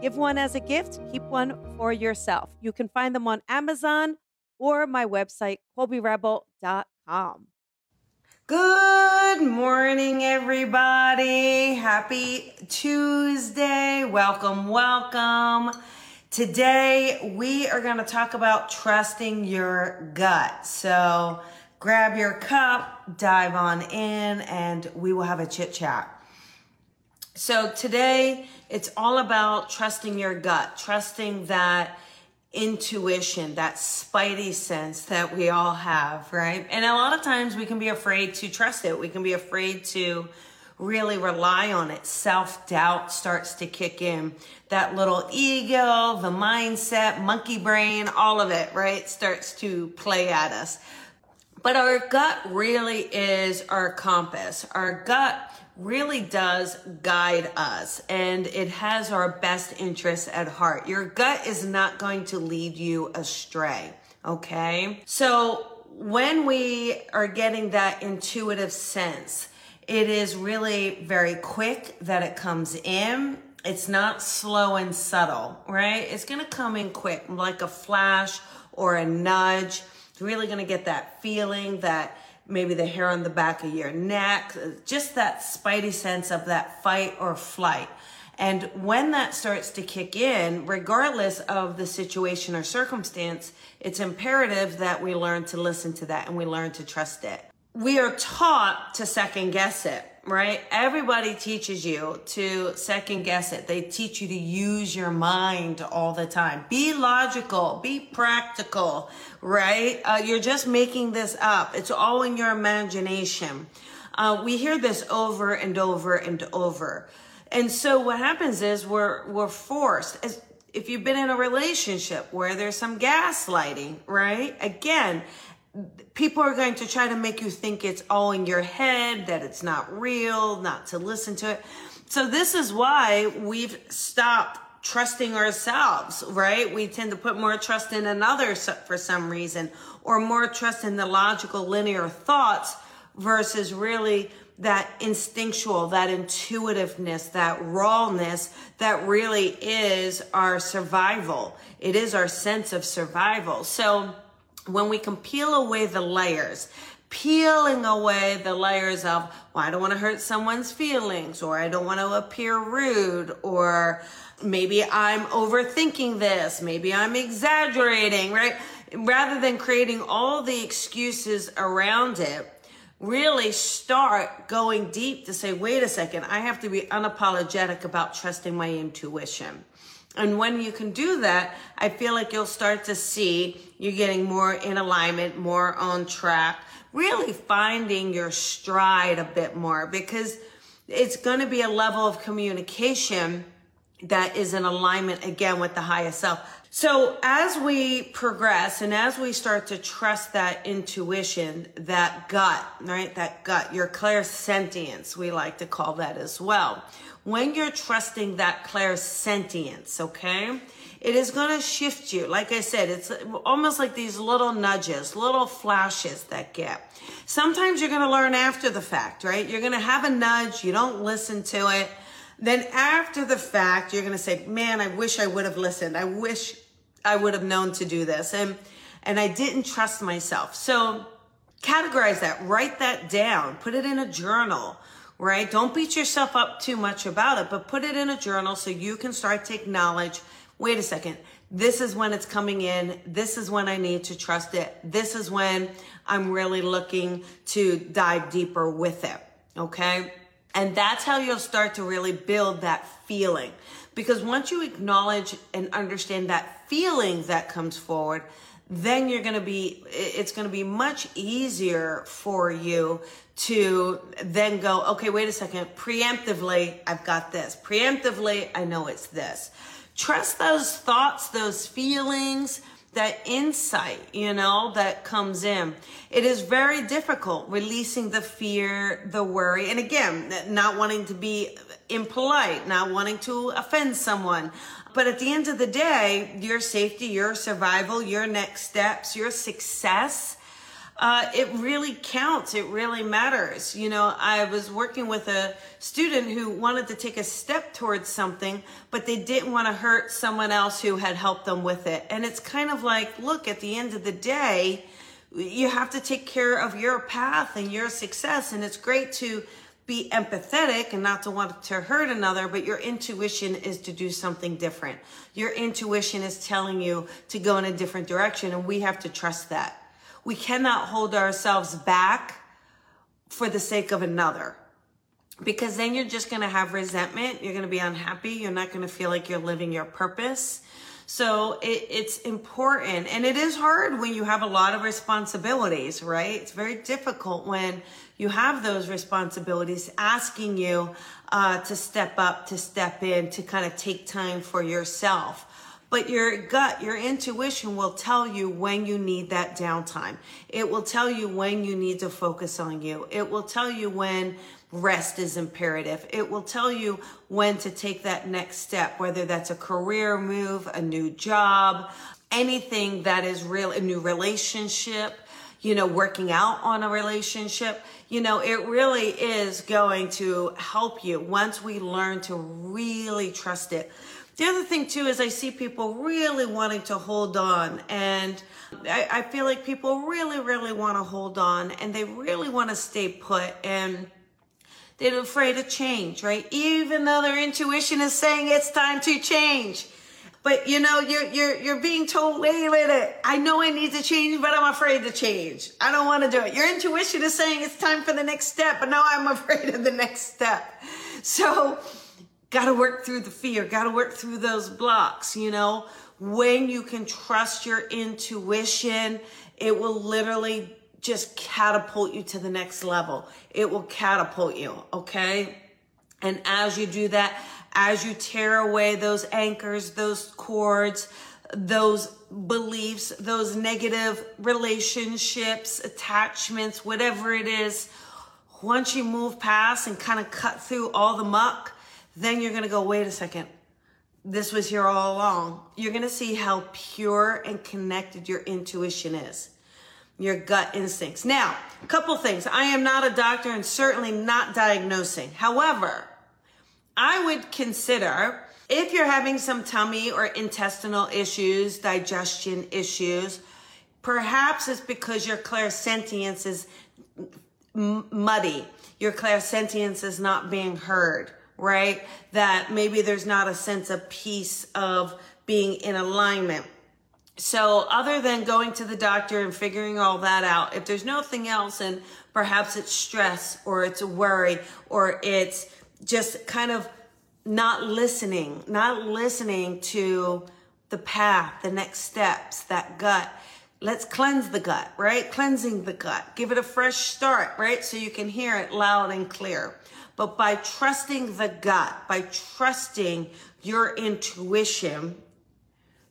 Give one as a gift, keep one for yourself. You can find them on Amazon or my website, colbyrebel.com. Good morning, everybody. Happy Tuesday. Welcome, welcome. Today, we are going to talk about trusting your gut. So, grab your cup, dive on in, and we will have a chit chat. So today it's all about trusting your gut, trusting that intuition, that spidey sense that we all have, right? And a lot of times we can be afraid to trust it. We can be afraid to really rely on it. Self doubt starts to kick in. That little ego, the mindset, monkey brain, all of it, right? Starts to play at us. But our gut really is our compass. Our gut really does guide us and it has our best interests at heart. Your gut is not going to lead you astray. Okay. So when we are getting that intuitive sense, it is really very quick that it comes in. It's not slow and subtle, right? It's going to come in quick, like a flash or a nudge. It's really going to get that feeling that maybe the hair on the back of your neck, uh, just that spidey sense of that fight or flight. And when that starts to kick in, regardless of the situation or circumstance, it's imperative that we learn to listen to that and we learn to trust it. We are taught to second guess it right? Everybody teaches you to second guess it. They teach you to use your mind all the time. Be logical, be practical, right? Uh, you're just making this up. It's all in your imagination. Uh, we hear this over and over and over. And so what happens is we're, we're forced, as, if you've been in a relationship where there's some gaslighting, right? Again, people are going to try to make you think it's all in your head, that it's not real, not to listen to it. So this is why we've stopped trusting ourselves, right? We tend to put more trust in another for some reason, or more trust in the logical linear thoughts versus really that instinctual, that intuitiveness, that rawness that really is our survival. It is our sense of survival. So, when we can peel away the layers, peeling away the layers of, well, I don't want to hurt someone's feelings, or I don't want to appear rude, or maybe I'm overthinking this, maybe I'm exaggerating, right? Rather than creating all the excuses around it, really start going deep to say, wait a second, I have to be unapologetic about trusting my intuition. And when you can do that, I feel like you'll start to see you're getting more in alignment, more on track, really finding your stride a bit more because it's going to be a level of communication that is in alignment again with the highest self. So as we progress and as we start to trust that intuition, that gut, right? That gut, your clairsentience, we like to call that as well when you're trusting that clairsentience, okay, it is going to shift you. Like I said, it's almost like these little nudges, little flashes that get. Sometimes you're going to learn after the fact, right? You're going to have a nudge, you don't listen to it. Then after the fact, you're going to say, "Man, I wish I would have listened. I wish I would have known to do this." And and I didn't trust myself. So categorize that, write that down, put it in a journal right? Don't beat yourself up too much about it, but put it in a journal so you can start to acknowledge wait a second, this is when it's coming in. This is when I need to trust it. This is when I'm really looking to dive deeper with it. Okay. And that's how you'll start to really build that feeling. Because once you acknowledge and understand that feeling that comes forward, then you're going to be, it's going to be much easier for you to then go, okay, wait a second, preemptively, I've got this. Preemptively, I know it's this. Trust those thoughts, those feelings, that insight, you know, that comes in. It is very difficult releasing the fear, the worry, and again, not wanting to be impolite, not wanting to offend someone. But at the end of the day, your safety, your survival, your next steps, your success, uh, it really counts. It really matters. You know, I was working with a student who wanted to take a step towards something, but they didn't want to hurt someone else who had helped them with it. And it's kind of like, look, at the end of the day, you have to take care of your path and your success. And it's great to be empathetic and not to want to hurt another, but your intuition is to do something different. Your intuition is telling you to go in a different direction, and we have to trust that. We cannot hold ourselves back for the sake of another because then you're just going to have resentment. You're going to be unhappy. You're not going to feel like you're living your purpose. So it, it's important and it is hard when you have a lot of responsibilities, right? It's very difficult when you have those responsibilities asking you uh, to step up, to step in, to kind of take time for yourself. But your gut, your intuition will tell you when you need that downtime. It will tell you when you need to focus on you. It will tell you when rest is imperative. It will tell you when to take that next step, whether that's a career move, a new job, anything that is real, a new relationship, you know, working out on a relationship. You know, it really is going to help you once we learn to really trust it. The other thing too is I see people really wanting to hold on and I, I feel like people really, really want to hold on and they really want to stay put and they're afraid of change, right? Even though their intuition is saying it's time to change. But you know, you're you're you're being told, wait a minute, I know I need to change, but I'm afraid to change. I don't want to do it. Your intuition is saying it's time for the next step, but now I'm afraid of the next step. So Got to work through the fear, got to work through those blocks, you know. When you can trust your intuition, it will literally just catapult you to the next level. It will catapult you, okay? And as you do that, as you tear away those anchors, those cords, those beliefs, those negative relationships, attachments, whatever it is, once you move past and kind of cut through all the muck, then you're going to go, wait a second. This was here all along. You're going to see how pure and connected your intuition is, your gut instincts. Now, a couple things. I am not a doctor and certainly not diagnosing. However, I would consider if you're having some tummy or intestinal issues, digestion issues, perhaps it's because your clairsentience is muddy. Your clairsentience is not being heard right? That maybe there's not a sense of peace of being in alignment. So, other than going to the doctor and figuring all that out, if there's nothing else, and perhaps it's stress or it's worry or it's just kind of not listening, not listening to the path, the next steps, that gut. Let's cleanse the gut, right? Cleansing the gut. Give it a fresh start, right? So you can hear it loud and clear. But by trusting the gut, by trusting your intuition,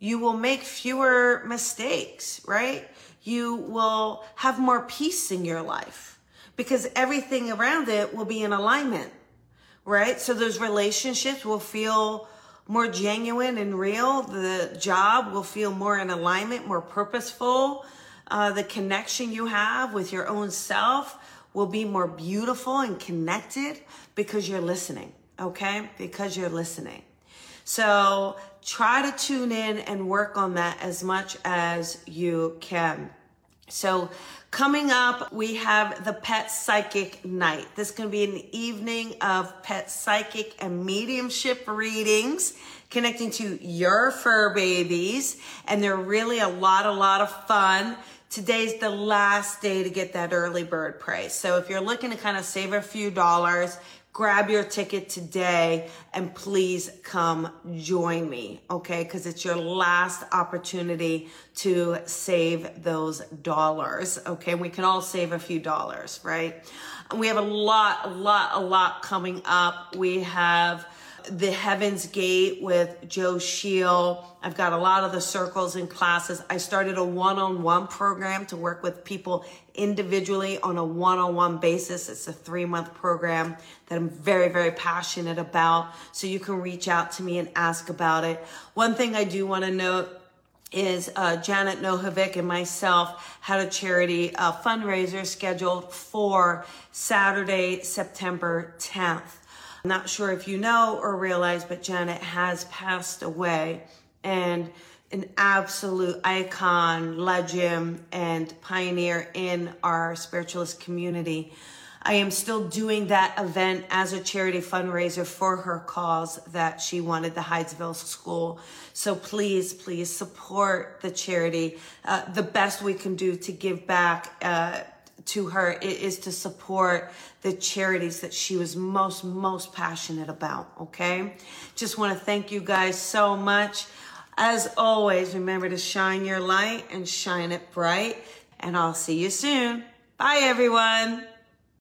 you will make fewer mistakes, right? You will have more peace in your life because everything around it will be in alignment, right? So those relationships will feel more genuine and real. The job will feel more in alignment, more purposeful. Uh, the connection you have with your own self will be more beautiful and connected because you're listening, okay? Because you're listening. So try to tune in and work on that as much as you can. So, coming up, we have the Pet Psychic Night. This can be an evening of pet psychic and mediumship readings connecting to your fur babies. And they're really a lot, a lot of fun. Today's the last day to get that early bird price. So if you're looking to kind of save a few dollars, grab your ticket today and please come join me, okay? Because it's your last opportunity to save those dollars, okay? We can all save a few dollars, right? We have a lot, a lot, a lot coming up. We have the Heaven's Gate with Joe Sheil. I've got a lot of the circles and classes. I started a one on one program to work with people individually on a one on one basis. It's a three month program that I'm very, very passionate about. So you can reach out to me and ask about it. One thing I do want to note is uh, Janet Nohavec and myself had a charity uh, fundraiser scheduled for Saturday, September 10th. Not sure if you know or realize, but Janet has passed away and an absolute icon, legend, and pioneer in our spiritualist community. I am still doing that event as a charity fundraiser for her cause that she wanted the Hydesville School. So please, please support the charity. Uh, the best we can do to give back uh, to her is to support the charities that she was most, most passionate about. Okay. Just want to thank you guys so much. As always, remember to shine your light and shine it bright. And I'll see you soon. Bye, everyone.